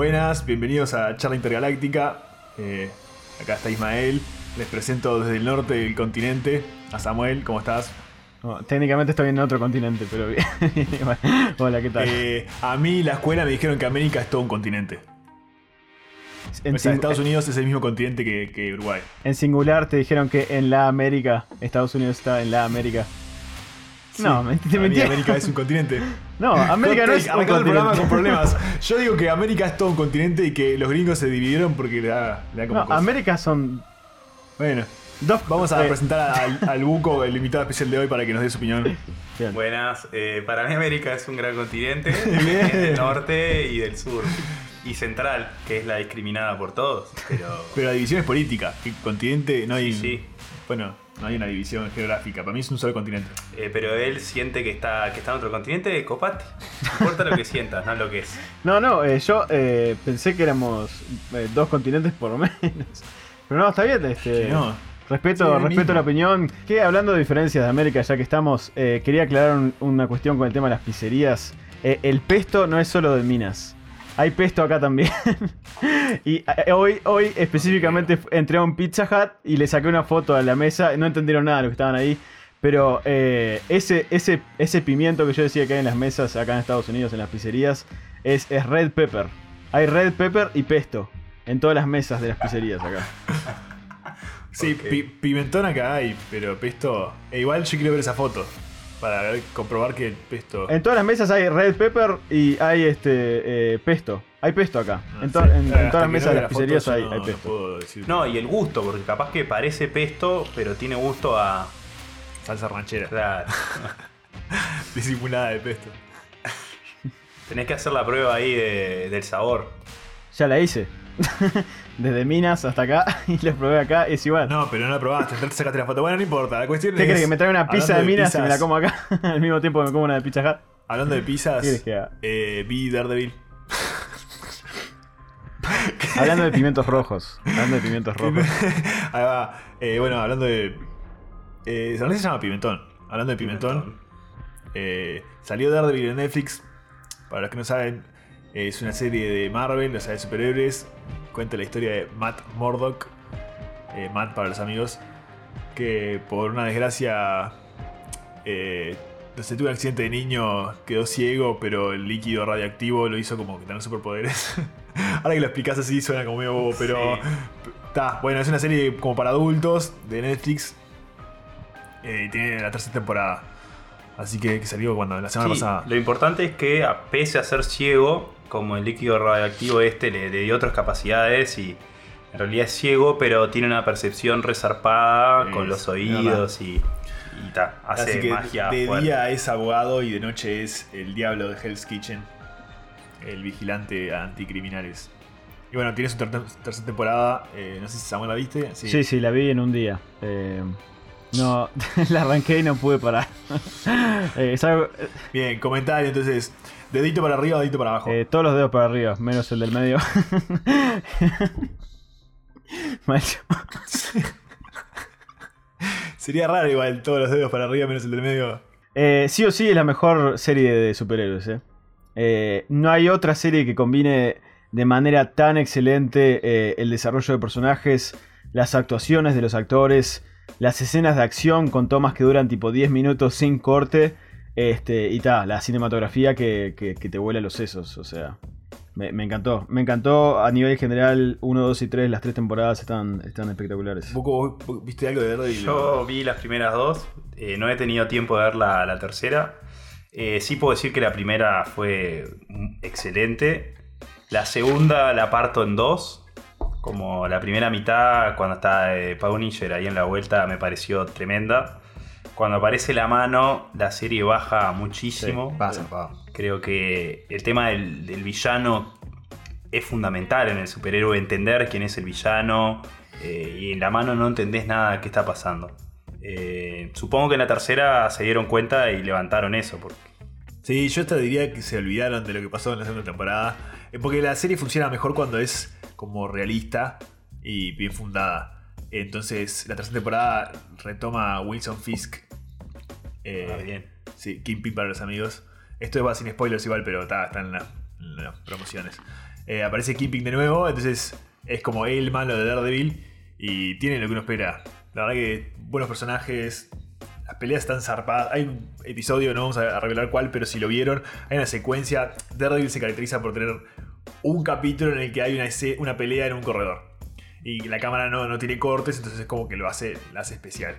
Buenas, bienvenidos a Charla Intergaláctica. Eh, acá está Ismael. Les presento desde el norte del continente a Samuel. ¿Cómo estás? No, técnicamente estoy en otro continente, pero bien. Hola, ¿qué tal? Eh, a mí la escuela me dijeron que América es todo un continente. en, O sea, Estados Unidos es el mismo continente que, que Uruguay. en singular te dijeron que en la América, Estados Unidos está en la América. No, me, te mentí. América es un continente. No, América no es un el programa con continente. problemas. Yo digo que América es todo un continente y que los gringos se dividieron porque le da, le da como No, cosa. América son Bueno, dos. vamos a eh, presentar al, al Buco, el invitado especial de hoy, para que nos dé su opinión. bien. Buenas, eh, para mí América es un gran continente, del norte y del sur. Y central, que es la discriminada por todos. Pero Pero la división es política. El continente no hay. Sí, sí. Bueno, no hay una división geográfica. Para mí es un solo continente. Eh, pero él siente que está, que está en otro continente, copate. No importa lo que sientas, no lo que es. No, no, eh, yo eh, pensé que éramos eh, dos continentes por lo menos. Pero no, está bien. Este, no. Respeto, Sí, respeto la opinión. Que hablando de diferencias de América, ya que estamos, eh, quería aclarar un- una cuestión con el tema de las pizzerías. Eh, el pesto no es solo de Minas. Hay pesto acá también. y eh, hoy, hoy específicamente entré a un Pizza Hut y le saqué una foto a la mesa. No entendieron nada de lo que estaban ahí. Pero eh, ese, ese, ese pimiento que yo decía que hay en las mesas acá en Estados Unidos, en las pizzerías, es, es red pepper. Hay red pepper y pesto en todas las mesas de las pizzerías acá. Sí, pi- pimentón acá hay, pero pesto. e igual yo quiero ver esa foto. Para ver, comprobar que el pesto. En todas las mesas hay red pepper y hay este eh, pesto. Hay pesto acá. No en, todas las no mesas vea de la las pizzerías hay, no- hay no pesto. No, y el gusto, porque capaz que parece pesto, pero tiene gusto a. Salsa ranchera. Claro. Disimulada de pesto. Tenés que hacer la prueba ahí de- del sabor. Ya la hice. Desde Minas hasta acá y lo probé acá, es igual. No, pero no la probaste. Entonces sacaste la foto. Bueno, no importa. La cuestión ¿Qué es. crees que me traiga una pizza de Minas y me la como acá? Al mismo tiempo que me como una de Pizza Hut. Hablando de pizzas. Eh, vi Daredevil. Hablando de pimientos rojos. Hablando de pimientos rojos. Ahí va. Eh, bueno, hablando de. Eh, ¿no se llama Pimentón? Hablando de Pimentón. eh, salió Daredevil en Netflix. Para los que no saben, es una serie de Marvel, o sea, de superhéroes. Cuenta la historia de Matt Murdock. eh, Matt para los amigos. Que por una desgracia. Eh, no sé, tuvo un accidente de niño, quedó ciego, pero el líquido radioactivo lo hizo como que tener superpoderes. Ahora que lo explicas así suena como medio bobo, pero. Sí. Está, bueno, es una serie como para adultos de Netflix. eh, y tiene la tercera temporada. Así que, que salió cuando la semana Sí, pasada. Lo importante es que, a- pese a ser ciego, como el líquido radioactivo este le, le dio otras capacidades y en realidad es ciego, pero tiene una percepción resarpada Es con los oídos y, y ta, hace Así que magia. de fuerte. día es abogado y de noche es el diablo de Hell's Kitchen. El vigilante anticriminales. Y bueno, tiene su ter- tercera temporada. eh, no sé si Samuel la viste. Sí, sí, la vi en un día. Eh, no, la arranqué y no pude parar. Eh, Bien, comentario entonces. Dedito para arriba, dedito para abajo. eh, todos los dedos para arriba, menos el del medio. Macho. Sería raro igual todos los dedos para arriba menos el del medio. Eh, sí o sí es la mejor serie de superhéroes. eh. Eh, no hay otra serie que combine de manera tan excelente el desarrollo de personajes, las actuaciones de los actores, las escenas de acción con tomas que duran tipo 10 minutos sin corte. Este, y ta, la cinematografía que, que- que te vuela los sesos. O sea, me, me encantó. Me encantó a nivel general. 1, 2 y 3, las tres temporadas están, están espectaculares. ¿Vos, vos viste algo de Daredevil? Yo vi las primeras dos, eh, no he tenido tiempo de ver la, la tercera. Eh, sí puedo decir que la primera fue excelente. La segunda la parto en dos. Como la primera mitad, cuando está eh, Punisher ahí en la vuelta, me pareció tremenda. Cuando aparece la mano, la serie baja muchísimo. Pasa, pa. Creo que el tema del, del villano es fundamental en el superhéroe, entender quién es el villano. eh, y en la mano no entendés nada de qué está pasando. Eh, supongo que en la tercera se dieron cuenta y levantaron eso. Porque, Sí, yo hasta diría que se olvidaron de lo que pasó en la segunda temporada. Eh, Porque la serie funciona mejor cuando es como realista y bien fundada. Entonces, la tercera temporada retoma a Wilson Fisk. Eh, Ah, bien. Sí, Kingpin para los amigos. Esto va sin spoilers igual, pero está, está en, la- en las promociones. Eh, aparece Keeping de nuevo, entonces es como el malo de Daredevil y tiene lo que uno espera. La verdad que buenos personajes, las peleas están zarpadas. Hay un episodio, no vamos a revelar cuál, pero si lo vieron, hay una secuencia. Daredevil se caracteriza por tener un capítulo en el que hay una, una pelea en un corredor. Y la cámara no, no tiene cortes, entonces es como que lo hace, lo hace especial.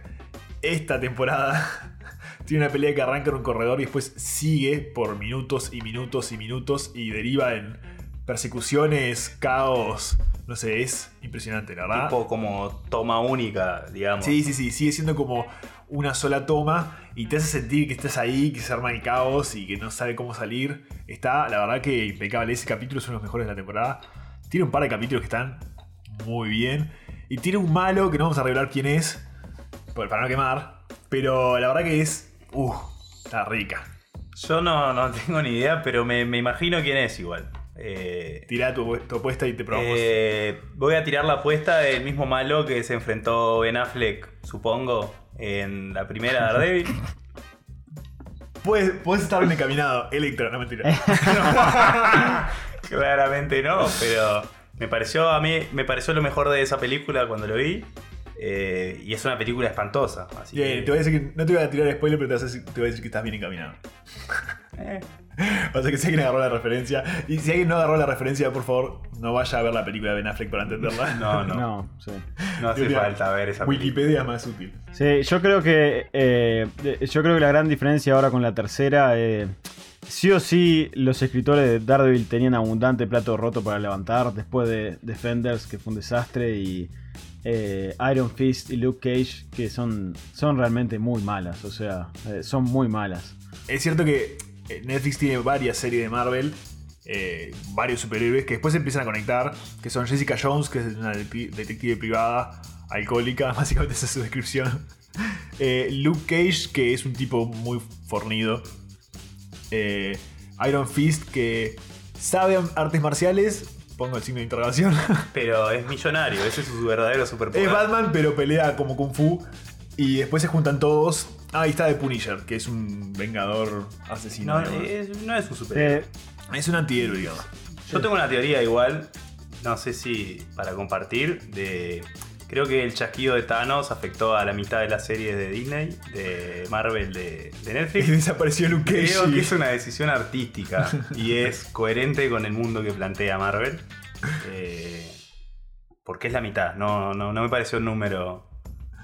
Esta temporada tiene una pelea que arranca en un corredor y después sigue por minutos y minutos y minutos y deriva en persecuciones, caos. No sé, es impresionante, la verdad. Tipo como toma única, digamos. Sí, sí, sí, sigue siendo como una sola toma y te hace sentir que estás ahí, que se arma el caos y que no sabe cómo salir. Está, la verdad que impecable. Ese capítulo es uno de los mejores de la temporada. Tiene un par de capítulos que están muy bien. Y tiene un malo que no vamos a revelar quién es, para no quemar. Pero la verdad que es... Uh, está rica. Yo no, no tengo ni idea, pero me, me imagino quién es igual. Eh, Tira tu, apuesta y te probamos. Eh, voy a tirar la apuesta del mismo malo que se enfrentó Ben Affleck, supongo, en la primera Daredevil. Puedes, puedes estar bien encaminado. Electro, no mentira. Claramente no, pero me pareció a mí me pareció lo mejor de esa película cuando lo vi. Eh, y es una película espantosa. Así te voy a decir que no te voy a tirar spoiler, pero te, voy a decir que estás bien encaminado. Eh. O sea que si alguien agarró la referencia. Y si alguien no agarró la referencia, por favor, no vaya a ver la película de Ben Affleck para entenderla. No, no. No, no hace falta ver esa película. Wikipedia es más útil. Sí, yo creo que. Eh, yo creo que la gran diferencia ahora con la tercera. Eh, sí o sí, los escritores de Daredevil tenían abundante plato roto para levantar después de Defenders, que fue un desastre, y eh, Iron Fist y Luke Cage, que son, son realmente muy malas. O sea, son muy malas. Es cierto que eh, Netflix tiene varias series de Marvel, eh, varios superhéroes que después empiezan a conectar, que son Jessica Jones, que es una detective privada, alcohólica, básicamente esa es su descripción. Eh, Luke Cage, que es un tipo muy fornido. Iron Fist, que sabe artes marciales, pongo el signo de interrogación. Pero es millonario, ese es su verdadero superpoder. Es Batman, pero pelea como Kung Fu. Y después se juntan todos Ah, ahí está The Punisher, que es un vengador asesino. No, es, no es un superhéroe. Eh, es un antihéroe, digamos. Yo tengo una teoría igual, no sé si para compartir, de... Creo que el chasquido de Thanos afectó a la mitad de las series de Disney, de Marvel, de, Netflix. Y desapareció Luke Cage. Creo que es una decisión artística y es coherente con el mundo que plantea Marvel. Eh, porque es la mitad, no, no, no me pareció un número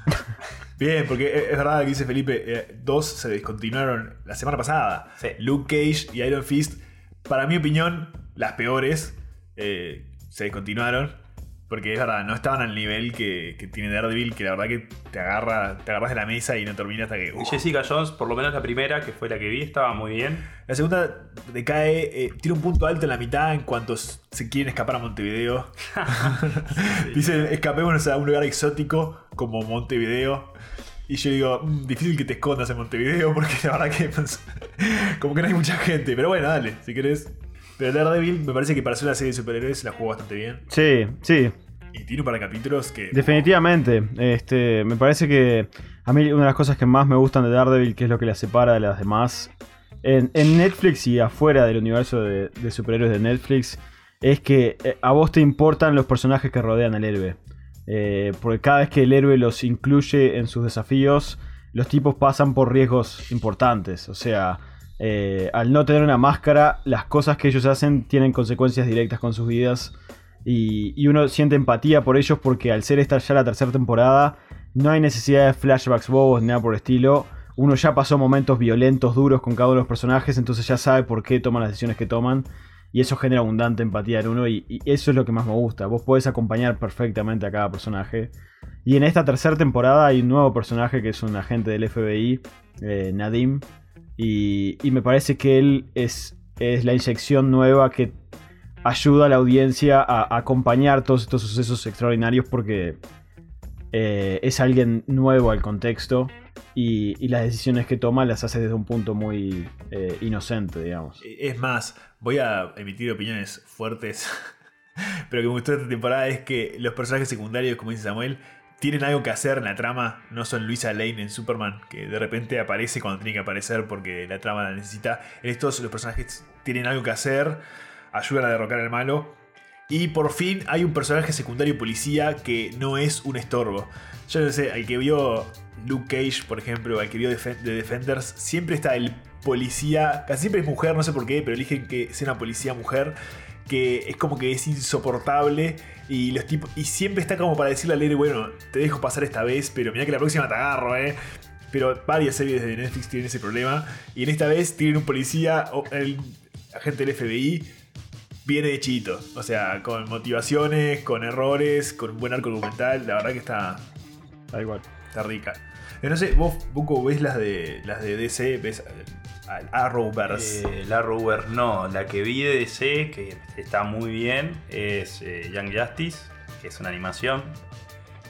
Bien, porque es verdad que dice Felipe, eh, dos se descontinuaron la semana pasada. Luke Cage y Iron Fist, para mi opinión, las peores eh, se descontinuaron. Porque es verdad, no estaban al nivel que, tiene Daredevil, que la verdad que te agarra, te agarras de la mesa y no termina hasta que. Jessica Jones, por lo menos la primera, que fue la que vi, estaba muy bien. La segunda decae, eh, tiene un punto alto en la mitad en cuanto se quieren escapar a Montevideo. Dicen, escapémonos a un lugar exótico como Montevideo. Y yo digo, mm, difícil que te escondas en Montevideo porque la verdad que como que no hay mucha gente. Pero bueno, dale, si querés pero Daredevil me parece que para ser una serie de superhéroes la jugó bastante bien. Sí, sí. Y tiene un par de capítulos que. Definitivamente. Este, me parece que a mí una de las cosas que más me gustan de Daredevil, que es lo que la separa de las demás, en, Netflix y afuera del universo de, superhéroes de Netflix, es que eh, a vos te importan los personajes que rodean al héroe. Eh, porque cada vez que el héroe los incluye en sus desafíos, los tipos pasan por riesgos importantes. O sea, eh, al no tener una máscara, las cosas que ellos hacen tienen consecuencias directas con sus vidas. Y, uno siente empatía por ellos porque al ser esta ya la tercera temporada, no hay necesidad de flashbacks bobos ni nada por el estilo. Uno ya pasó momentos violentos, duros con cada uno de los personajes, entonces ya sabe por qué toman las decisiones que toman. Y eso genera abundante empatía en uno y, eso es lo que más me gusta. Vos podés acompañar perfectamente a cada personaje. Y en esta tercera temporada hay un nuevo personaje que es un agente del FBI, eh, Nadim, y, me parece que él es, es la inyección nueva que ayuda a la audiencia a, acompañar todos estos sucesos extraordinarios porque eh, es alguien nuevo al contexto y, las decisiones que toma las hace desde un punto muy eh, inocente, digamos. Es más, voy a emitir opiniones fuertes, pero que me gustó esta temporada es que los personajes secundarios, como dice Samuel, tienen algo que hacer en la trama. No son Luisa Lane en Superman, que de repente aparece cuando tiene que aparecer porque la trama la necesita. En estos los personajes tienen algo que hacer, ayudan a derrocar al malo. Y por fin hay un personaje secundario policía que no es un estorbo. Yo no sé, al que vio Luke Cage, por ejemplo, al que vio The Defenders, siempre está el policía, casi siempre es mujer, no sé por qué, pero eligen que sea una policía mujer, que es como que es insoportable y los tipos y siempre está como para decirle al héroe, bueno, te dejo pasar esta vez, pero mira que la próxima te agarro, eh. Pero varias series de Netflix tienen ese problema y en esta vez tienen un policía, o el agente del FBI, viene de chito, o sea, con motivaciones, con errores, con un buen arco documental, la verdad que está Da igual. Está rica. No sé, vos, Buco, ves las de las de DC, ves al Arrowverse. Eh, no, la que vi de DC, que está muy bien, es eh, Young Justice, que es una animación.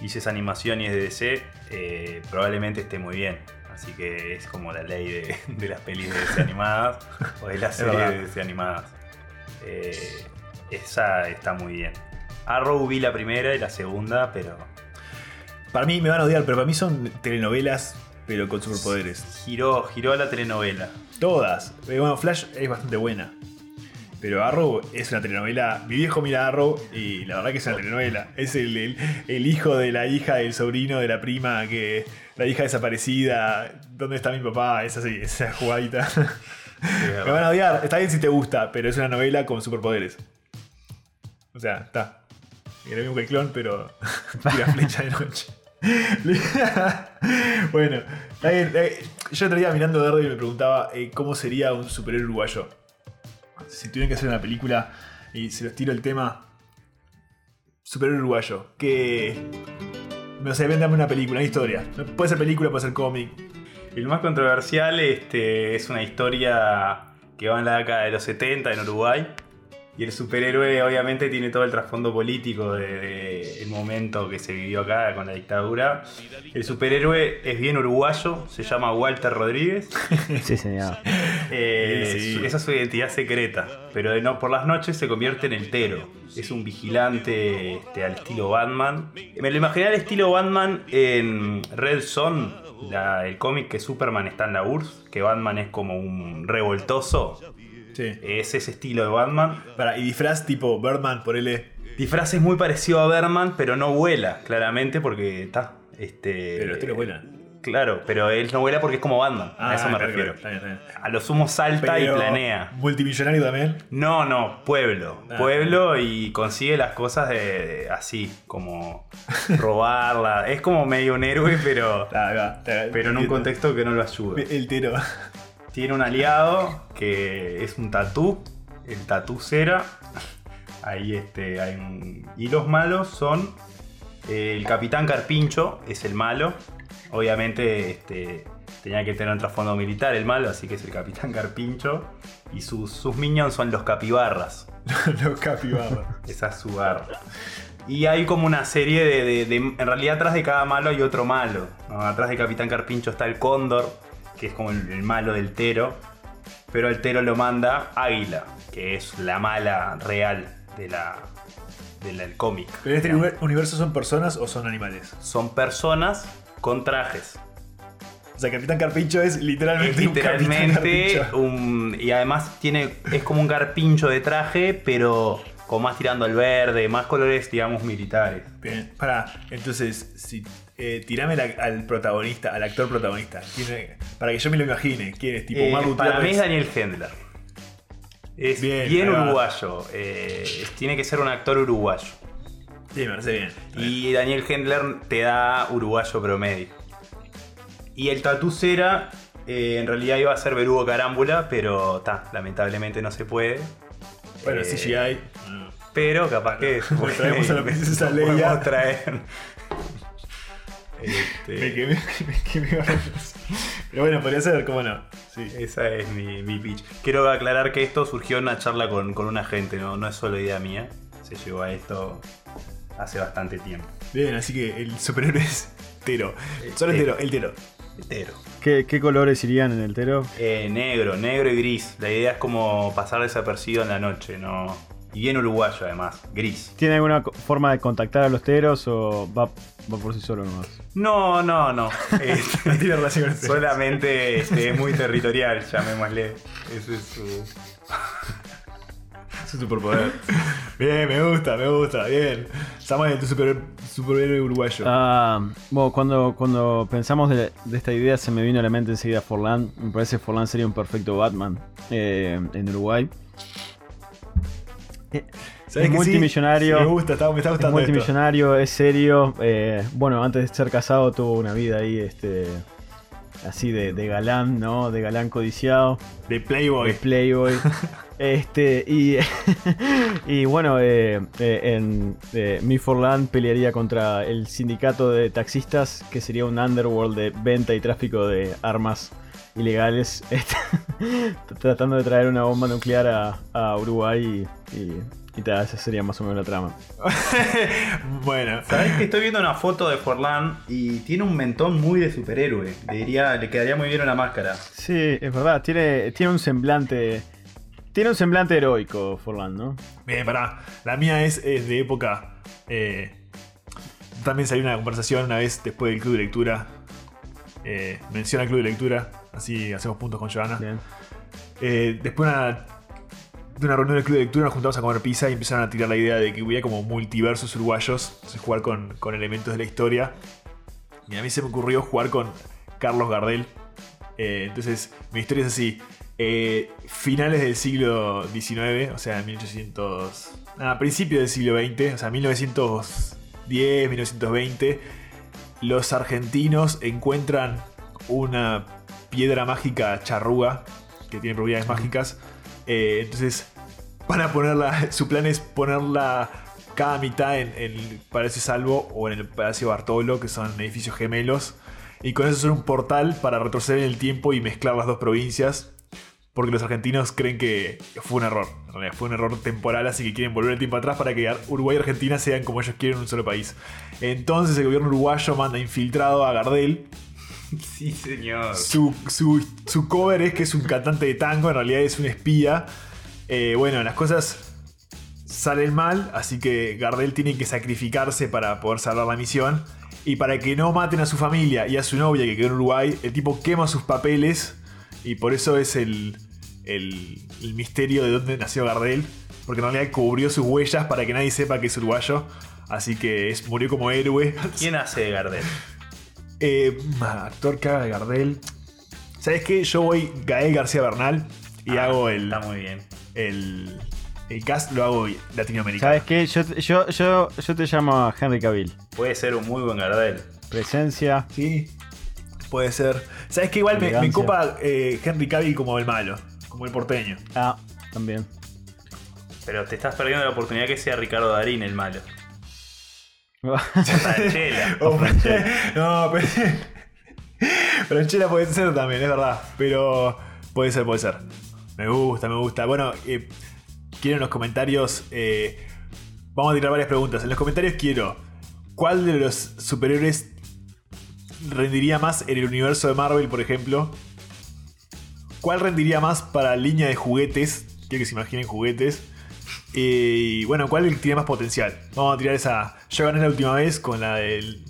Y si es animación y es de DC, eh, probablemente esté muy bien. Así que es como la ley de, de las pelis de DC animadas o de las Es series de DC animadas. Eh, esa está muy bien. Arrow vi la primera y la segunda, pero Para mí me van a odiar, pero para mí son telenovelas, pero con superpoderes. giró, giró a la telenovela. Todas. Eh, Bueno, Flash es bastante buena. Pero Arrow es una telenovela. Mi viejo mira Arrow y la verdad que es una telenovela. Es el, el- el hijo de la hija del sobrino de la prima que. La hija desaparecida. ¿Dónde está mi papá? Esa, sí, esa jugadita. Me van a odiar. Está bien si te gusta, pero es una novela con superpoderes. O sea, está. Lo mismo que el clon, pero tira flecha de noche. bueno, eh, yo otro día mirando Daredevil me preguntaba eh, cómo sería un superhéroe uruguayo. Si tuvieran que hacer una película y se los tiro el tema. Superhéroe uruguayo. Que. No sé, véndame una película, una historia. Puede ser película, puede ser cómic. El más controversial este, es una historia que va en la década de los 70 en Uruguay. Y el superhéroe obviamente tiene todo el trasfondo político del momento que se vivió acá con la dictadura. El superhéroe es bien uruguayo, se llama Walter Rodríguez. Sí, señor. Eh, Sí, sí. su- Esa es su identidad secreta. Pero de no, por las noches se convierte en el Tero. Es un vigilante este, al estilo Batman. Me lo imaginé al estilo Batman en Red Son, la- el cómic que Superman está en la URSS, que Batman es como un revoltoso. Sí. Es ese estilo de Batman. Para, y disfraz tipo Birdman, por L. Disfraz es muy parecido a Batman, pero no vuela, claramente, porque está. Este, Pero este no vuela. Claro, pero él no vuela porque es como Batman. a eso me Ah, claro, refiero. claro. A lo sumo salta Pero, y planea. Multimillonario también. No, no, pueblo. Ah. Pueblo y consigue las cosas de, de- así, como robarla. Es como medio un héroe, pero, pero en un contexto que no lo ayuda. El tiro. Tiene un aliado que es un tatú, el tatú cera. Ahí este, hay un... Y los malos son eh, el Capitán Carpincho, es el malo. Obviamente este, tenía que tener un trasfondo militar el malo, así que es el Capitán Carpincho. Y sus, sus minions son los capibarras. Los capibaras. Esa es su barra. Y hay como una serie de, de- de- En realidad, atrás de cada malo hay otro malo. ¿no? Atrás de Capitán Carpincho está el Cóndor, que es como el, el malo del Tero. Pero el Tero lo manda Águila, que es la mala real de la, del del cómic. ¿Pero en este digamos. universo son personas o son animales? Son personas con trajes. O sea, Capitán Carpincho es Es literalmente un Capitán literalmente un. Y además tiene. Es como un carpincho de traje, pero con más tirando al verde, más colores, digamos, militares. Bien, para, entonces, si, eh, tirame la- al protagonista, al actor protagonista. Para que yo me lo imagine. ¿Quién es? Tipo Eh, Mark para mí es. Daniel Hendler. Es Bien, bien, uruguayo. eh, tiene que ser un actor uruguayo. Sí, me parece bien. Y Daniel Hendler te da uruguayo promedio. Y el tatucera eh, en realidad iba a ser Berugo Carámbula, pero ta, lamentablemente no se puede. Bueno, Eh, CGI. Pero capaz que traemos a la princesa lo podemos Leia. traer. Este, Me quemé, me quemé. Pero bueno, podría ser, cómo no. Sí. Esa es mi, mi pitch. Quiero aclarar que esto surgió en una charla con, con una gente, ¿no? no es solo idea mía. Se llegó a esto hace bastante tiempo. Bien, así que el superhéroe es Tero. Solo el Tero. Tero, el Tero. ¿Qué, qué colores irían en el tero? Eh, negro, negro y gris. La idea es como pasar desapercibido en la noche, ¿no? Y bien uruguayo además, gris. ¿Tiene alguna forma de contactar a los teros o va, va por sí solo nomás? No, no, no. Este, No tiene relación con el Tero. solamente este, es muy territorial, llamémosle. Ese es su. Su superpoder. Bien, me gusta, me gusta, bien. Samuel, tu super, superhéroe uruguayo. Ah, bueno, cuando, cuando pensamos de, de esta idea se me vino a la mente enseguida Forlán. Me parece que Forlán sería un perfecto Batman eh, en Uruguay. Eh, ¿Sabés es multimillonario. Sí, me gusta, está- me está Es gustando esto. multimillonario, es serio. eh, bueno, antes de ser casado tuvo una vida ahí, este, así de, de galán, ¿no? De galán codiciado, De Playboy. de playboy. este y, y bueno, eh, eh, en eh, Me for Land pelearía contra el sindicato de taxistas, que sería un underworld de venta y tráfico de armas ilegales, tratando de traer una bomba nuclear a, a Uruguay y, y, y tal, esa sería más o menos la trama. bueno. Sabés que estoy viendo una foto de Forlán y tiene un mentón muy de superhéroe. Le, diría, le quedaría muy bien una máscara. Sí, es verdad, tiene, tiene un semblante. Tiene un semblante heroico, Forlán, ¿no? Bien, pará. La mía es, es de época. eh, también salió una conversación una vez después del club de lectura. Eh, menciona el club de lectura. Así hacemos puntos con Joana. Eh, después de una, de una reunión del club de lectura nos juntamos a comer pizza y empezaron a tirar la idea de que hubiera como multiversos uruguayos. Entonces jugar con, con elementos de la historia. Y a mí se me ocurrió jugar con Carlos Gardel. Eh, entonces mi historia es así. Eh, finales del siglo XIX, o sea, 1800... Nada, principios del siglo XX, o sea, 1910, 1920. Los argentinos encuentran una piedra mágica charruga que tiene propiedades mágicas. Eh, entonces, van a ponerla. Su plan es ponerla cada mitad en, en el Palacio Salvo o en el Palacio Bartolo, que son edificios gemelos. Y con eso hacer un portal para retroceder en el tiempo y mezclar las dos provincias. Porque los argentinos creen que fue un error. En realidad fue un error temporal, así que quieren volver el tiempo atrás para que Uruguay y Argentina sean como ellos quieren un solo país. Entonces el gobierno uruguayo manda infiltrado a Gardel, Sí, señor. su, su, su cover es que es un cantante de tango, en realidad es un espía. Eh, bueno, las cosas salen mal, así que Gardel tiene que sacrificarse para poder salvar la misión. Y para que no maten a su familia y a su novia que quedó en Uruguay, el tipo quema sus papeles. Y por eso es el, el, el misterio de dónde nació Gardel. Porque en realidad cubrió sus huellas para que nadie sepa que es uruguayo. Así que es, murió como héroe. ¿Quién hace de Gardel? Eh, actor que haga de Gardel. ¿Sabes qué? Yo voy Gael García Bernal y Ah, hago el, Está muy bien. el. El cast lo hago latinoamericano. ¿Sabes qué? Yo, te- yo, yo, yo te llamo a Henry Cavill. Puede ser un muy buen Gardel. Presencia. Sí. Puede ser. ¿Sabes qué? Igual me, me copa eh, Henry Cavill como el malo. Como el porteño. Ah, también. Pero te estás perdiendo la oportunidad que sea Ricardo Darín el malo. Franchella. Oh, no, pero. Franchella puede ser también, es verdad. Pero puede ser, puede ser. Me gusta, me gusta. Bueno, eh, quiero en los comentarios. eh, vamos a tirar varias preguntas. En los comentarios quiero. ¿Cuál de los superhéroes rendiría más en el universo de Marvel, por ejemplo? ¿Cuál rendiría más para línea de juguetes? Quiero que se imaginen juguetes. Y bueno, ¿cuál tiene más potencial? Vamos a tirar esa. Yo gané la última vez con la del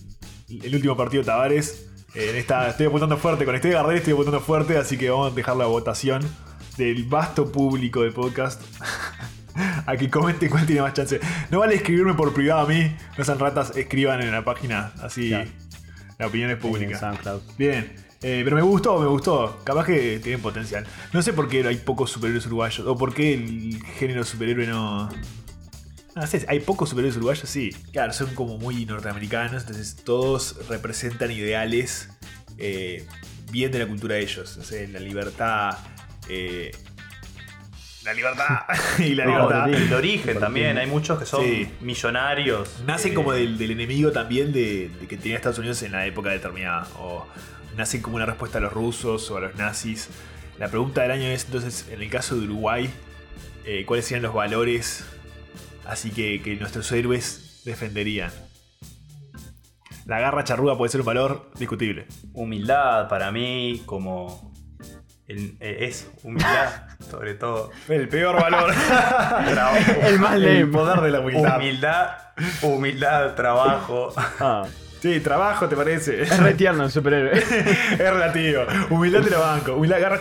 el último partido de Tavares. Eh, en esta, estoy apuntando fuerte, con este de Gardel estoy apuntando fuerte, así que vamos a dejar la votación del vasto público del podcast. a que comenten cuál tiene más chance. No vale escribirme por privado a mí, no sean ratas, escriban en la página, así Claro. la opinión es pública. SoundCloud. Bien, eh, pero me gustó, me gustó. Capaz que tienen potencial. No sé por qué hay pocos superhéroes uruguayos. O por qué el género superhéroe no. No sé, hay pocos superhéroes uruguayos, sí. Claro, son como muy norteamericanos. Entonces todos representan ideales eh, bien de la cultura de ellos. O sea, la libertad. eh, la libertad y la No, libertad. de El origen también, hay muchos que son Sí. millonarios. Nacen eh, como del, del enemigo también de, de que tenía Estados Unidos en la época determinada. O nacen como una respuesta a los rusos o a los nazis. La pregunta del año es entonces, en el caso de Uruguay, eh, ¿cuáles serían los valores así que, que nuestros héroes defenderían? La garra charruga puede ser un valor discutible. Humildad para mí, como. el- eh, es humildad, sobre todo. El peor valor. El más lame. El poder de la humildad. Humildad, humildad, trabajo. Ah, Sí, trabajo, ¿te parece? Es re tierno el superhéroe. es relativo. Humildad de la banco. Humildad, garra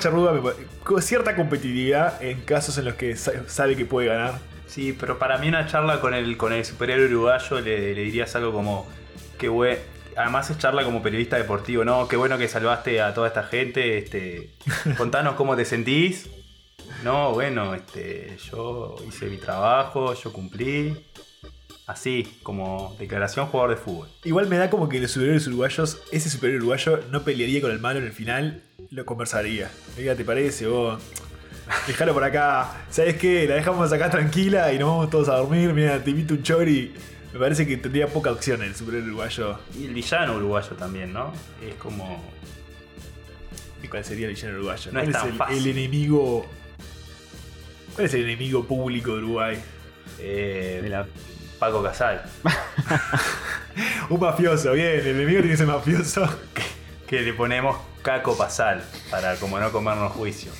Con cierta competitividad en casos en los que sa- sabe que puede ganar. Sí, pero para mí una charla con el, con el superhéroe uruguayo le, le dirías algo como que bue- Además es charla como periodista deportivo, ¿no? Qué bueno que salvaste a toda esta gente. Este, contanos cómo te sentís. No, bueno, este, yo hice mi trabajo, yo cumplí. Así, como declaración jugador de fútbol. Igual me da como que los superhéroes uruguayos, ese superhéroe uruguayo no pelearía con el malo en el final, lo conversaría. Oiga, ¿te parece vos? Dejalo por acá. ¿Sabes qué? La dejamos acá tranquila y nos vamos todos a dormir. Mira, te invito un chori. Me parece que tendría poca opción el superhéroe uruguayo. Y el villano uruguayo también, ¿no? Es como. ¿Y cuál sería el villano uruguayo? No ¿Cuál es tan el, fácil. el enemigo? ¿Cuál es el enemigo público de Uruguay? eh, De la- Paco Casal. Un mafioso, bien. El enemigo tiene que ser mafioso. Que le ponemos Caco Pasal para como no comernos juicio.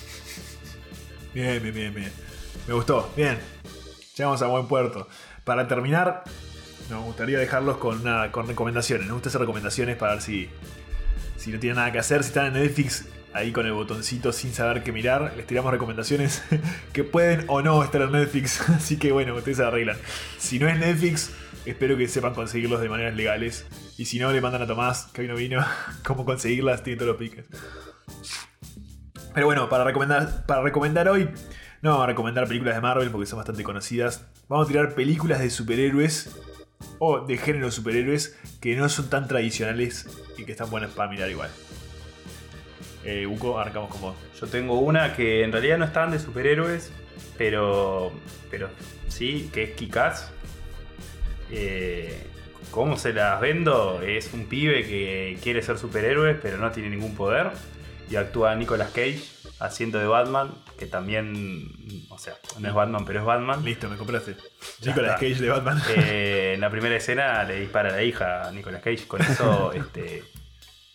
Bien, bien, bien, bien. Me gustó. Bien. Llegamos a buen puerto. Para terminar, nos gustaría dejarlos con, una, con recomendaciones. Nos gusta hacer recomendaciones para ver si, si no tienen nada que hacer. Si están en Netflix, ahí con el botoncito sin saber qué mirar, les tiramos recomendaciones que pueden o no estar en Netflix. Así que bueno, ustedes se arreglan. Si no es Netflix, espero que sepan conseguirlos de maneras legales. Y si no, le mandan a Tomás, que hoy no vino, cómo conseguirlas, tiene todos los piques. Pero bueno, para recomendar, para recomendar hoy, no vamos a recomendar películas de Marvel porque son bastante conocidas. Vamos a tirar películas de superhéroes o de género superhéroes que no son tan tradicionales y que están buenas para mirar igual. Eh, Buco, arrancamos con vos. Yo tengo una que en realidad no es tan de superhéroes, pero, pero sí, que es Kikaz. Eh, ¿Cómo se las vendo? Es un pibe que quiere ser superhéroe, pero no tiene ningún poder. Y actúa Nicolas Cage haciendo de Batman, que también, o sea, no es Batman, pero es Batman. Listo, me compraste. Nicolas. Cage de Batman. Eh, en la primera escena le dispara a la hija a Nicolas Cage. Con eso, este,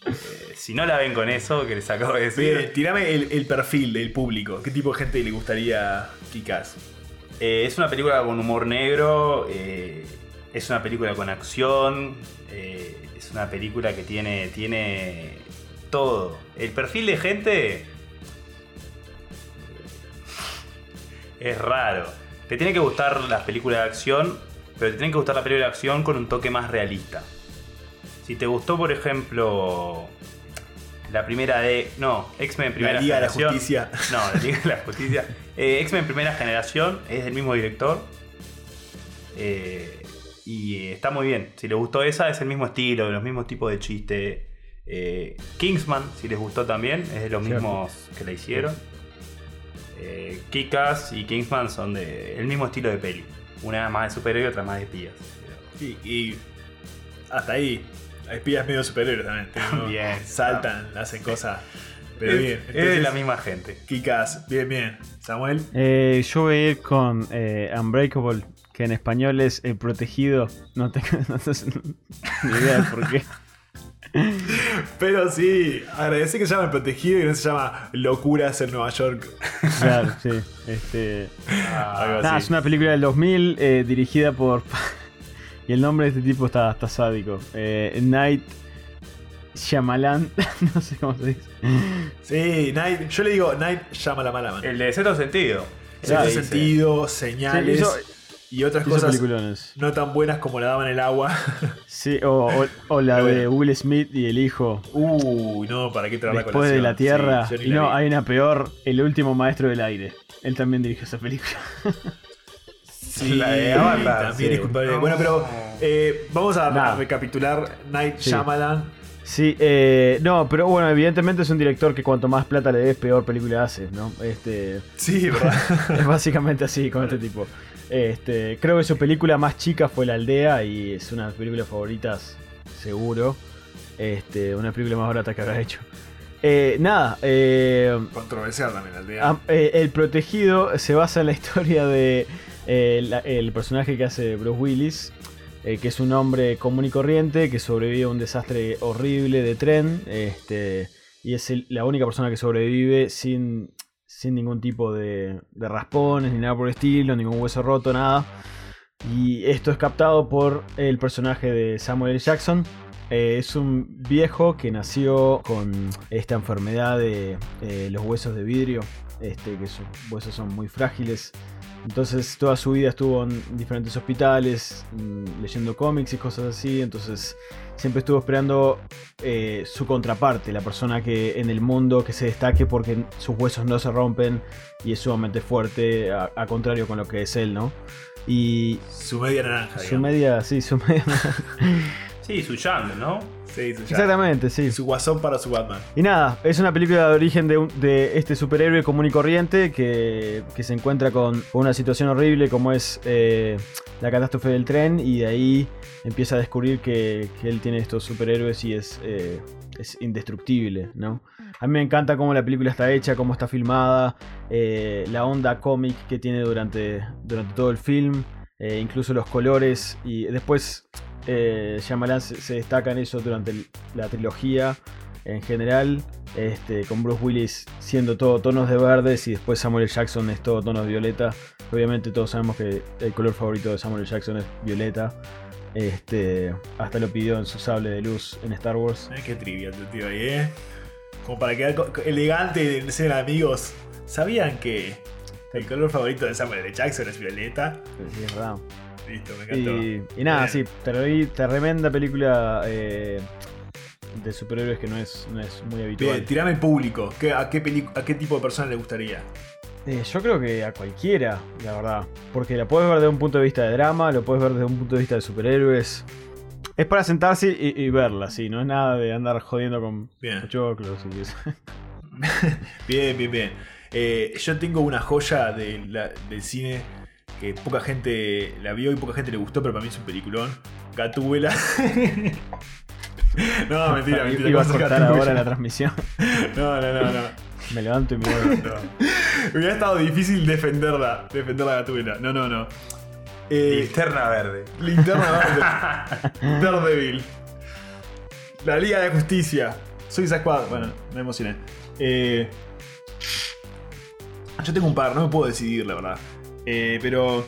eh, si no la ven con eso, que les acabo de decir, Bien, tirame el, el perfil del público. ¿Qué tipo de gente le gustaría Kikaz? Eh, es una película con humor negro, eh, es una película con acción, eh, es una película que tiene, tiene todo. El perfil de gente es raro. Te tiene que gustar las películas de acción, pero te tiene que gustar la película de acción con un toque más realista. Si te gustó, por ejemplo, la primera de... No, X-Men primera La Liga de la generación. Justicia. No, la Liga de la Justicia. Eh, X-Men Primera Generación es del mismo director. Eh, y está muy bien. Si les gustó esa, es el mismo estilo, los mismos tipos de chiste. Eh, Kingsman, si les gustó también, es de los Cierto. mismos que la hicieron. Eh, Kikas y Kingsman son de el mismo estilo de peli. Una más de superhéroe y otra más de espías. Y, y hasta ahí. Hay espías medio superiores también. ¿no? Bien. Saltan, hacen cosas. Pero es, bien. es de entonces, la misma gente. Kikas, bien, bien. Samuel. Eh, yo voy a ir con eh, Unbreakable, que en español es El Protegido. No tengo no sé- ni idea de por qué. Pero sí, agradecí que se llama El Protegido y no se llama Locuras en Nueva York. Claro, sí. Este, así. es una película del 2000 eh, dirigida por... y el nombre de este tipo está, está sádico. Eh, Night Shyamalan. no sé cómo se dice. Sí, Night. Yo le digo Night mano. El de cierto sentido. Claro, dice. sentido, Sí, señales hizo, y otras cosas peliculones. no tan buenas como la daban el agua. Sí, o, o- o la de. Will Smith y el hijo. Uy, no, ¿para qué traer la Después de la Tierra. Sí, y la no, vi. hay una peor, El último maestro del aire. Él también dirigió esa película. Sí, La de Avatar, también sí. es culpable. No. Bueno, pero eh, vamos a, recapitular Night Sí. Shyamalan. Sí, eh, no, pero bueno, evidentemente es un director que cuanto más plata le des, peor película hace, ¿no? Este, Sí, ¿verdad? es básicamente así con este tipo. Este, creo que su película más chica fue La Aldea y es una de mis películas favoritas, seguro. Este, una película más barata que habrá hecho. Eh, nada, eh, Controversial también la aldea. Eh, el protegido se basa en la historia de el personaje que hace Bruce Willis, eh, que es un hombre común y corriente que sobrevive a un desastre horrible de tren, este, y es la única persona que sobrevive sin, sin ningún tipo de, de raspones ni nada por el estilo, ningún hueso roto, nada. Y esto es captado por el personaje de Samuel L. Jackson, Eh, es un viejo que nació con esta enfermedad de eh, los huesos de vidrio, este, que sus huesos son muy frágiles. Entonces toda su vida estuvo en diferentes hospitales, mm, leyendo cómics y cosas así. Entonces siempre estuvo esperando eh, su contraparte, la persona que en el mundo que se destaque porque sus huesos no se rompen y es sumamente fuerte, a, a contrario con lo que es él, ¿no? Y Su media naranja. su digamos. media, sí, su media. Sí, su Yang, ¿no? Sí, su, Exactamente, sí. Su guasón para su Batman. Y nada, es una película de origen de, un- de este superhéroe común y corriente que, que se encuentra con, con una situación horrible como es eh, la catástrofe del tren y de ahí empieza a descubrir que, que él tiene estos superhéroes y es, eh, es indestructible, ¿no? A mí me encanta cómo la película está hecha, cómo está filmada, eh, la onda cómic que tiene durante, durante todo el film, eh, incluso los colores y después eh, Shyamalan se, se destaca en eso durante la trilogía en general, este, con Bruce Willis siendo todo tonos de verdes y después Samuel L. Jackson es todo tonos de violeta. Obviamente todos sabemos que el color favorito de Samuel. Jackson es violeta. Este, hasta lo pidió en su sable de luz en Star Wars. Qué trivia tu tío ahí, ¿eh? Como para quedar elegante de ser amigos. ¿Sabían que el color favorito de Samuel L. Jackson es violeta? Sí, es verdad. Listo, me encantó. Y, y nada, Bien. sí, tremenda película eh, de superhéroes que no es, no es muy habitual. Bien, tirame el público. ¿Qué- a, qué peli- ¿A qué tipo de persona le gustaría? Eh, yo creo que a cualquiera, la verdad. Porque la puedes ver desde un punto de vista de drama, lo puedes ver desde un punto de vista de superhéroes. Es para sentarse y, y verla, sí, no es nada de andar jodiendo con choclos y eso. Bien, bien, bien. Eh, yo tengo una joya de la- del cine que poca gente la vio y poca gente le gustó, pero para mí es un peliculón. Gatúbela. no, mentira, mentira. Iba a ¿cómo se cortar Gatúbela? ahora la transmisión. No, no, no, no. Me levanto y me voy. No. Hubiera estado difícil defenderla, defender la gatubela. No, no, no. Eh, Linterna verde. Linterna Verde. Daredevil. La Liga de la Justicia. Soy Squad. Bueno, me emocioné. Eh, yo tengo un par, no me puedo decidir, la verdad. Eh, pero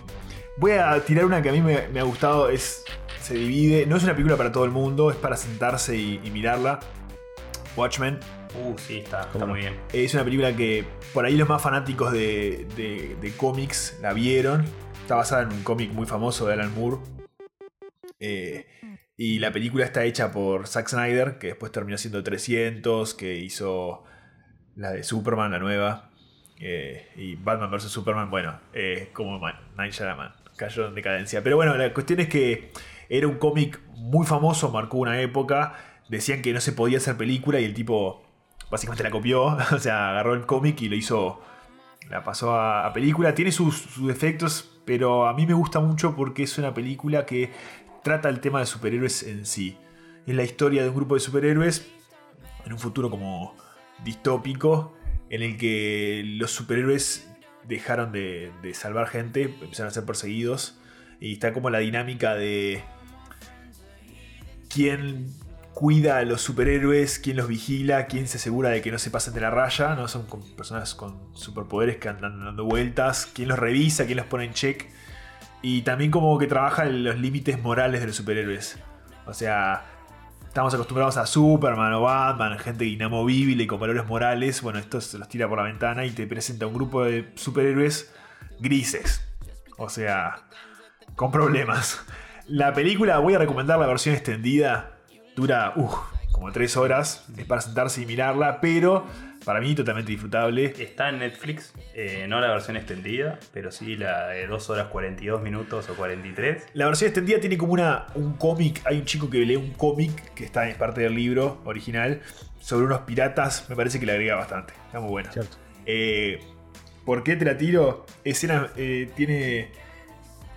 voy a tirar una que a mí me, me ha gustado. Es, se divide. No es una película para todo el mundo, es para sentarse y, y mirarla. Watchmen. Uh, sí, está, está muy bien. Es una película que por ahí los más fanáticos de, de- de cómics la vieron. Está basada en un cómic muy famoso de Alan Moore. Eh, y la película está hecha por Zack Snyder, que después terminó siendo 300, que hizo la de Superman, la nueva. Eh, y Batman vs. Superman, bueno, eh, como Night Shyamalan, cayó en decadencia. Pero bueno, la cuestión es que era un cómic muy famoso, marcó una época. Decían que no se podía hacer película y el tipo básicamente la copió. O sea, agarró el cómic y lo hizo. La pasó a, a película. Tiene sus, sus defectos, pero a mí me gusta mucho porque es una película que trata el tema de superhéroes en sí. Es la historia de un grupo de superhéroes en un futuro como distópico en el que los superhéroes dejaron de, salvar gente, empezaron a ser perseguidos y está como la dinámica de quién cuida a los superhéroes, quién los vigila, quién se asegura de que no se pasen de la raya, ¿no? Son personas con superpoderes que andan dando vueltas, quién los revisa, quién los pone en check. Y también como que trabaja los límites morales de los superhéroes. O sea, estamos acostumbrados a Superman o Batman, gente inamovible y con valores morales. Bueno, esto se los tira por la ventana y te presenta un grupo de superhéroes grises. O sea, con problemas. La película, voy a recomendar la versión extendida. Dura, uff, como tres horas. Es para sentarse y mirarla, pero para mí totalmente disfrutable. Está en Netflix, eh, no la versión extendida, pero sí la de 2 horas 42 minutos o 43. La versión extendida tiene como una, un cómic. Hay un chico que lee un cómic que está en parte del libro original sobre unos piratas. Me parece que le agrega bastante. Está muy buena. Cierto. Eh, ¿Por qué te la tiro? Escena, eh, tiene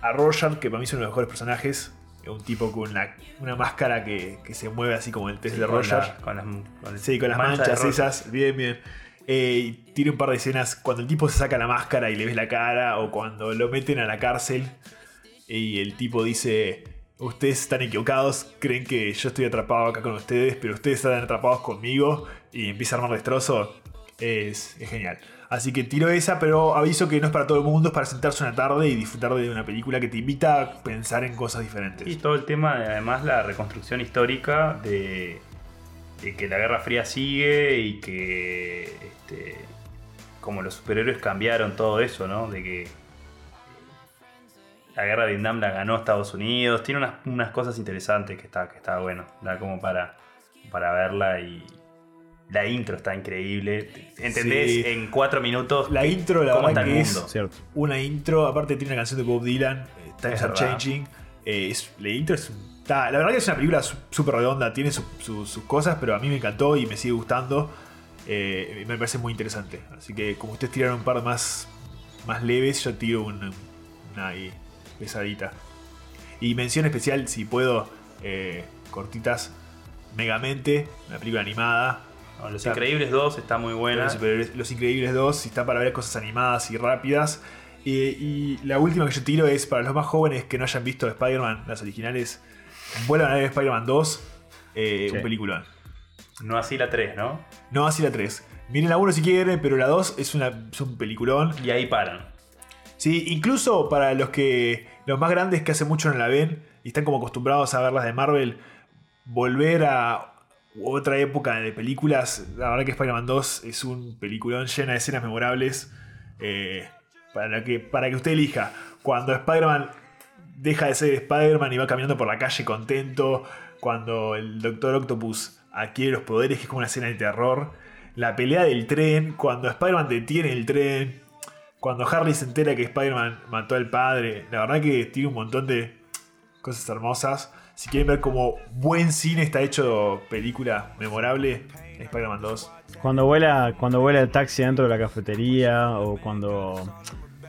a Rorschach, que para mí es uno de los mejores personajes. Un tipo con una, una máscara que, que se mueve así como el test de con, Rorschach. la- con las, con Sí, con las mancha manchas esas. Bien, bien. Eh, y tiene un par de escenas cuando el tipo se saca la máscara y le ves la cara. O cuando lo meten a la cárcel y el tipo dice. Ustedes están equivocados, creen que yo estoy atrapado acá con ustedes, pero ustedes están atrapados conmigo y empieza a armar destrozo. Es, es genial. Así que tiro esa, pero aviso que no es para todo el mundo, es para sentarse una tarde y disfrutar de una película que te invita a pensar en cosas diferentes. Y todo el tema, de, además, la reconstrucción histórica de, que la Guerra Fría sigue y que este, como los superhéroes cambiaron todo eso, ¿no? De que la guerra de Vietnam la ganó Estados Unidos. Tiene unas, unas cosas interesantes que está, que está bueno. Da como para, para verla y. La intro está increíble. ¿Entendés? Sí. En cuatro minutos. La intro, la cómo verdad está que el es mundo. Cierto. una intro, aparte tiene una canción de Bob Dylan, eh, Times Es Are verdad. Changing. eh, es- la intro es está- la verdad que es una película súper redonda, tiene su- su- sus cosas, pero a mí me encantó y me sigue gustando. eh, me parece muy interesante. Así que como ustedes tiraron un par más, más leves, yo tiro un- una ahí, pesadita. Y mención especial, si puedo, eh, cortitas, Megamente, una película animada. No, Los Increíbles 2 está muy buena. Los, Superhéroes- Los Increíbles 2, si está para ver cosas animadas y rápidas. Eh, y la última que yo tiro es para los más jóvenes que no hayan visto Spider-Man, las originales. Vuelvan a ver Spider-Man 2, eh, Sí. un peliculón. No así la 3, ¿no? No así la 3. Miren la 1 si quieren, pero la 2 es, una, es un peliculón. Y ahí paran. Sí, incluso para los que. Los más grandes que hace mucho no la ven y están como acostumbrados a ver las de Marvel, volver a otra época de películas. La verdad que Spider-Man 2 es un peliculón llena de escenas memorables. eh, para, que, para que usted elija. Cuando Spider-Man deja de ser Spider-Man y va caminando por la calle contento. Cuando el Doctor Octopus adquiere los poderes, que es como una escena de terror. La pelea del tren, cuando Spider-Man detiene el tren. Cuando Harry se entera que Spider-Man mató al padre. La verdad que tiene un montón de cosas hermosas. Si quieren ver como buen cine está hecho película memorable, Spider-Man 2. Cuando vuela, cuando vuela el taxi dentro de la cafetería o cuando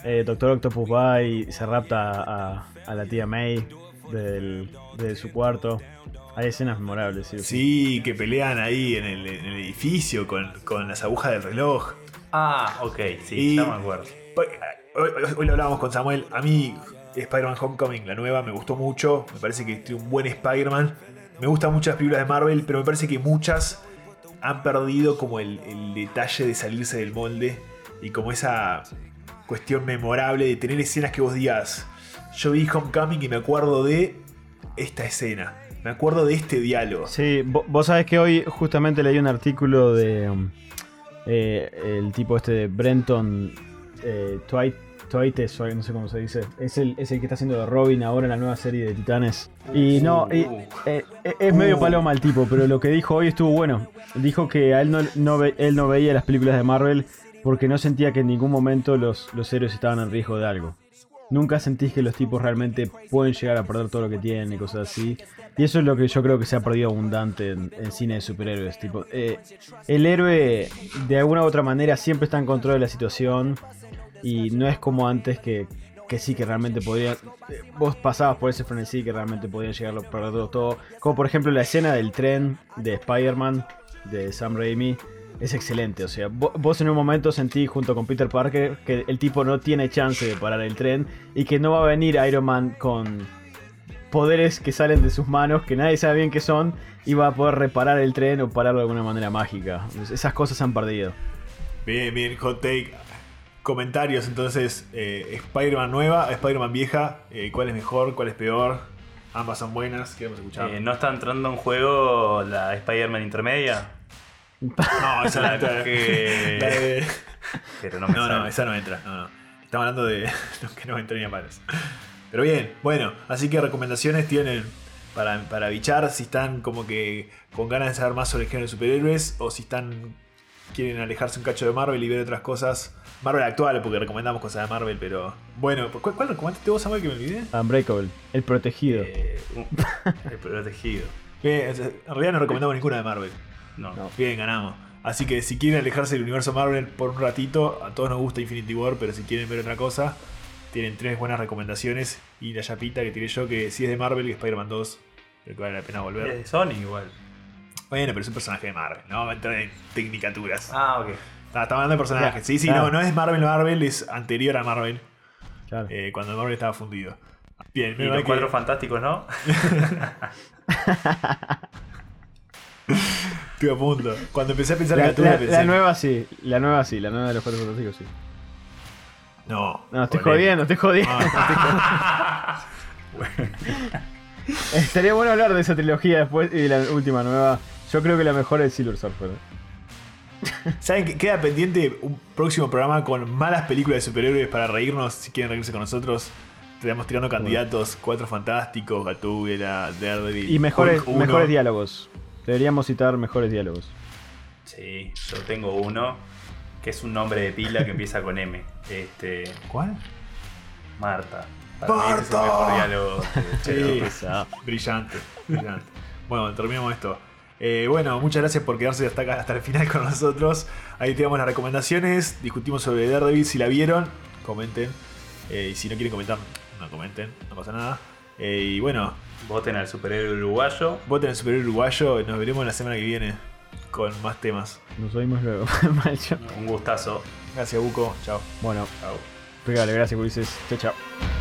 eh, Doctor Octopus va y se rapta a, a la tía May del- de su cuarto. Hay escenas memorables, sí. Sí, que pelean ahí en el, en el edificio con, con las agujas del reloj. Ah, ok, sí, Y- ya me acuerdo. Hoy, hoy- hoy lo hablábamos con Samuel. A mí, Spider-Man Homecoming, la nueva, me gustó mucho. Me parece que tiene un buen Spider-Man. Me gustan muchas películas de Marvel, pero me parece que muchas han perdido como el, detalle de salirse del molde y como esa cuestión memorable de tener escenas que vos digas. Yo vi Homecoming y me acuerdo de esta escena. Me acuerdo de este diálogo. Sí, vo- vos sabés que hoy justamente leí un artículo de eh, el tipo este de Brenton eh, Twite, Twites, o no sé cómo se dice. Es el, es el que está haciendo de Robin ahora en la nueva serie de Titanes. Y no, y, eh, eh, es medio Uh. paloma el tipo, pero lo que dijo hoy estuvo bueno. Dijo que a él no, no ve- él no veía las películas de Marvel porque no sentía que en ningún momento los, los héroes estaban en riesgo de algo. Nunca sentís que los tipos realmente pueden llegar a perder todo lo que tienen y cosas así. Y eso es lo que yo creo que se ha perdido abundante en, en cine de superhéroes. Tipo, eh, el héroe de alguna u otra manera siempre está en control de la situación. Y no es como antes que, que sí que realmente podía. eh, Vos pasabas por ese frenesí que realmente podían llegar a perder todo. Como por ejemplo la escena del tren de Spider-Man de Sam Raimi. Es excelente, o sea, vo- vos en un momento sentí junto con Peter Parker que el tipo no tiene chance de parar el tren y que no va a venir Iron Man con poderes que salen de sus manos, que nadie sabe bien qué son, y va a poder reparar el tren o pararlo de alguna manera mágica. Esas cosas se han perdido. Bien, bien, hot take. Comentarios entonces, eh, Spider-Man nueva, Spider-Man vieja, eh, ¿cuál es mejor, cuál es peor? Ambas son buenas, queremos escuchar. Eh, ¿No está entrando en juego la Spider-Man intermedia? no, esa no entra. que- de- Pero no me No, esa no entra. No, no. Estamos hablando de los que no entran ni a palos. Pero bien, bueno, así que recomendaciones tienen para, para bichar si están como que con ganas de saber más sobre el género de superhéroes o si están quieren alejarse un cacho de Marvel y ver otras cosas. Marvel actual, porque recomendamos cosas de Marvel, pero bueno, ¿cuál, cuál recomendaste vos, Samuel, que me olvidé? Unbreakable, el protegido. Eh, un- el protegido. Bien, en realidad no recomendamos ninguna de Marvel. No. No. Bien, ganamos. Así que si quieren alejarse del universo Marvel por un ratito, a todos nos gusta Infinity War, pero si quieren ver otra cosa, tienen tres buenas recomendaciones. Y la chapita que tiré yo, que si es de Marvel, que Spider-Man 2, creo que vale la pena Es volver. de Sony igual. Bueno, pero es un personaje de Marvel, no va a entrar en tecnicaturas. Ah, ok. Ah, Estamos hablando de personajes. Claro, Sí, sí, claro. no, no es Marvel Marvel, es anterior a Marvel, Claro. eh, cuando Marvel estaba fundido. Bien, Y menos los que- cuatro fantásticos, ¿no? Estuve a punto. Cuando empecé a pensar La, en la- pensé. la nueva sí, la nueva sí, la nueva de los cuatro fantásticos sí. No. No, estoy jodiendo, estoy jodiendo. Ah, Estaría bueno hablar de esa trilogía después y de la última nueva. Yo creo que la mejor es Silver Surfer. ¿Saben que queda pendiente un próximo programa con malas películas de superhéroes para reírnos? Si quieren reírse con nosotros, estamos tirando candidatos: Cuatro Fantásticos, Gatúbela, Daredevil. Y mejores, Hulk uno. mejores diálogos. Deberíamos citar mejores diálogos. Sí, yo tengo uno que es un nombre de pila que empieza con M. Este, ¿Cuál? Marta. Para mí ese es el ¡Marta! mejor diálogo. Sí, Pesado. brillante, brillante. Bueno, terminamos esto. Eh, bueno, muchas gracias por quedarse hasta acá, hasta el final con nosotros. Ahí tenemos las recomendaciones. Discutimos sobre Daredevil. Si la vieron, comenten. Eh, y si no quieren comentar, no comenten, no pasa nada. Eh, y bueno, Voten al superhéroe uruguayo. voten el superhéroe uruguayo. Nos veremos la semana que viene con más temas. Nos oímos luego. Chao. Un gustazo. Gracias, Buco. Chao. bueno, pegale, gracias Ulises. Chao, chao.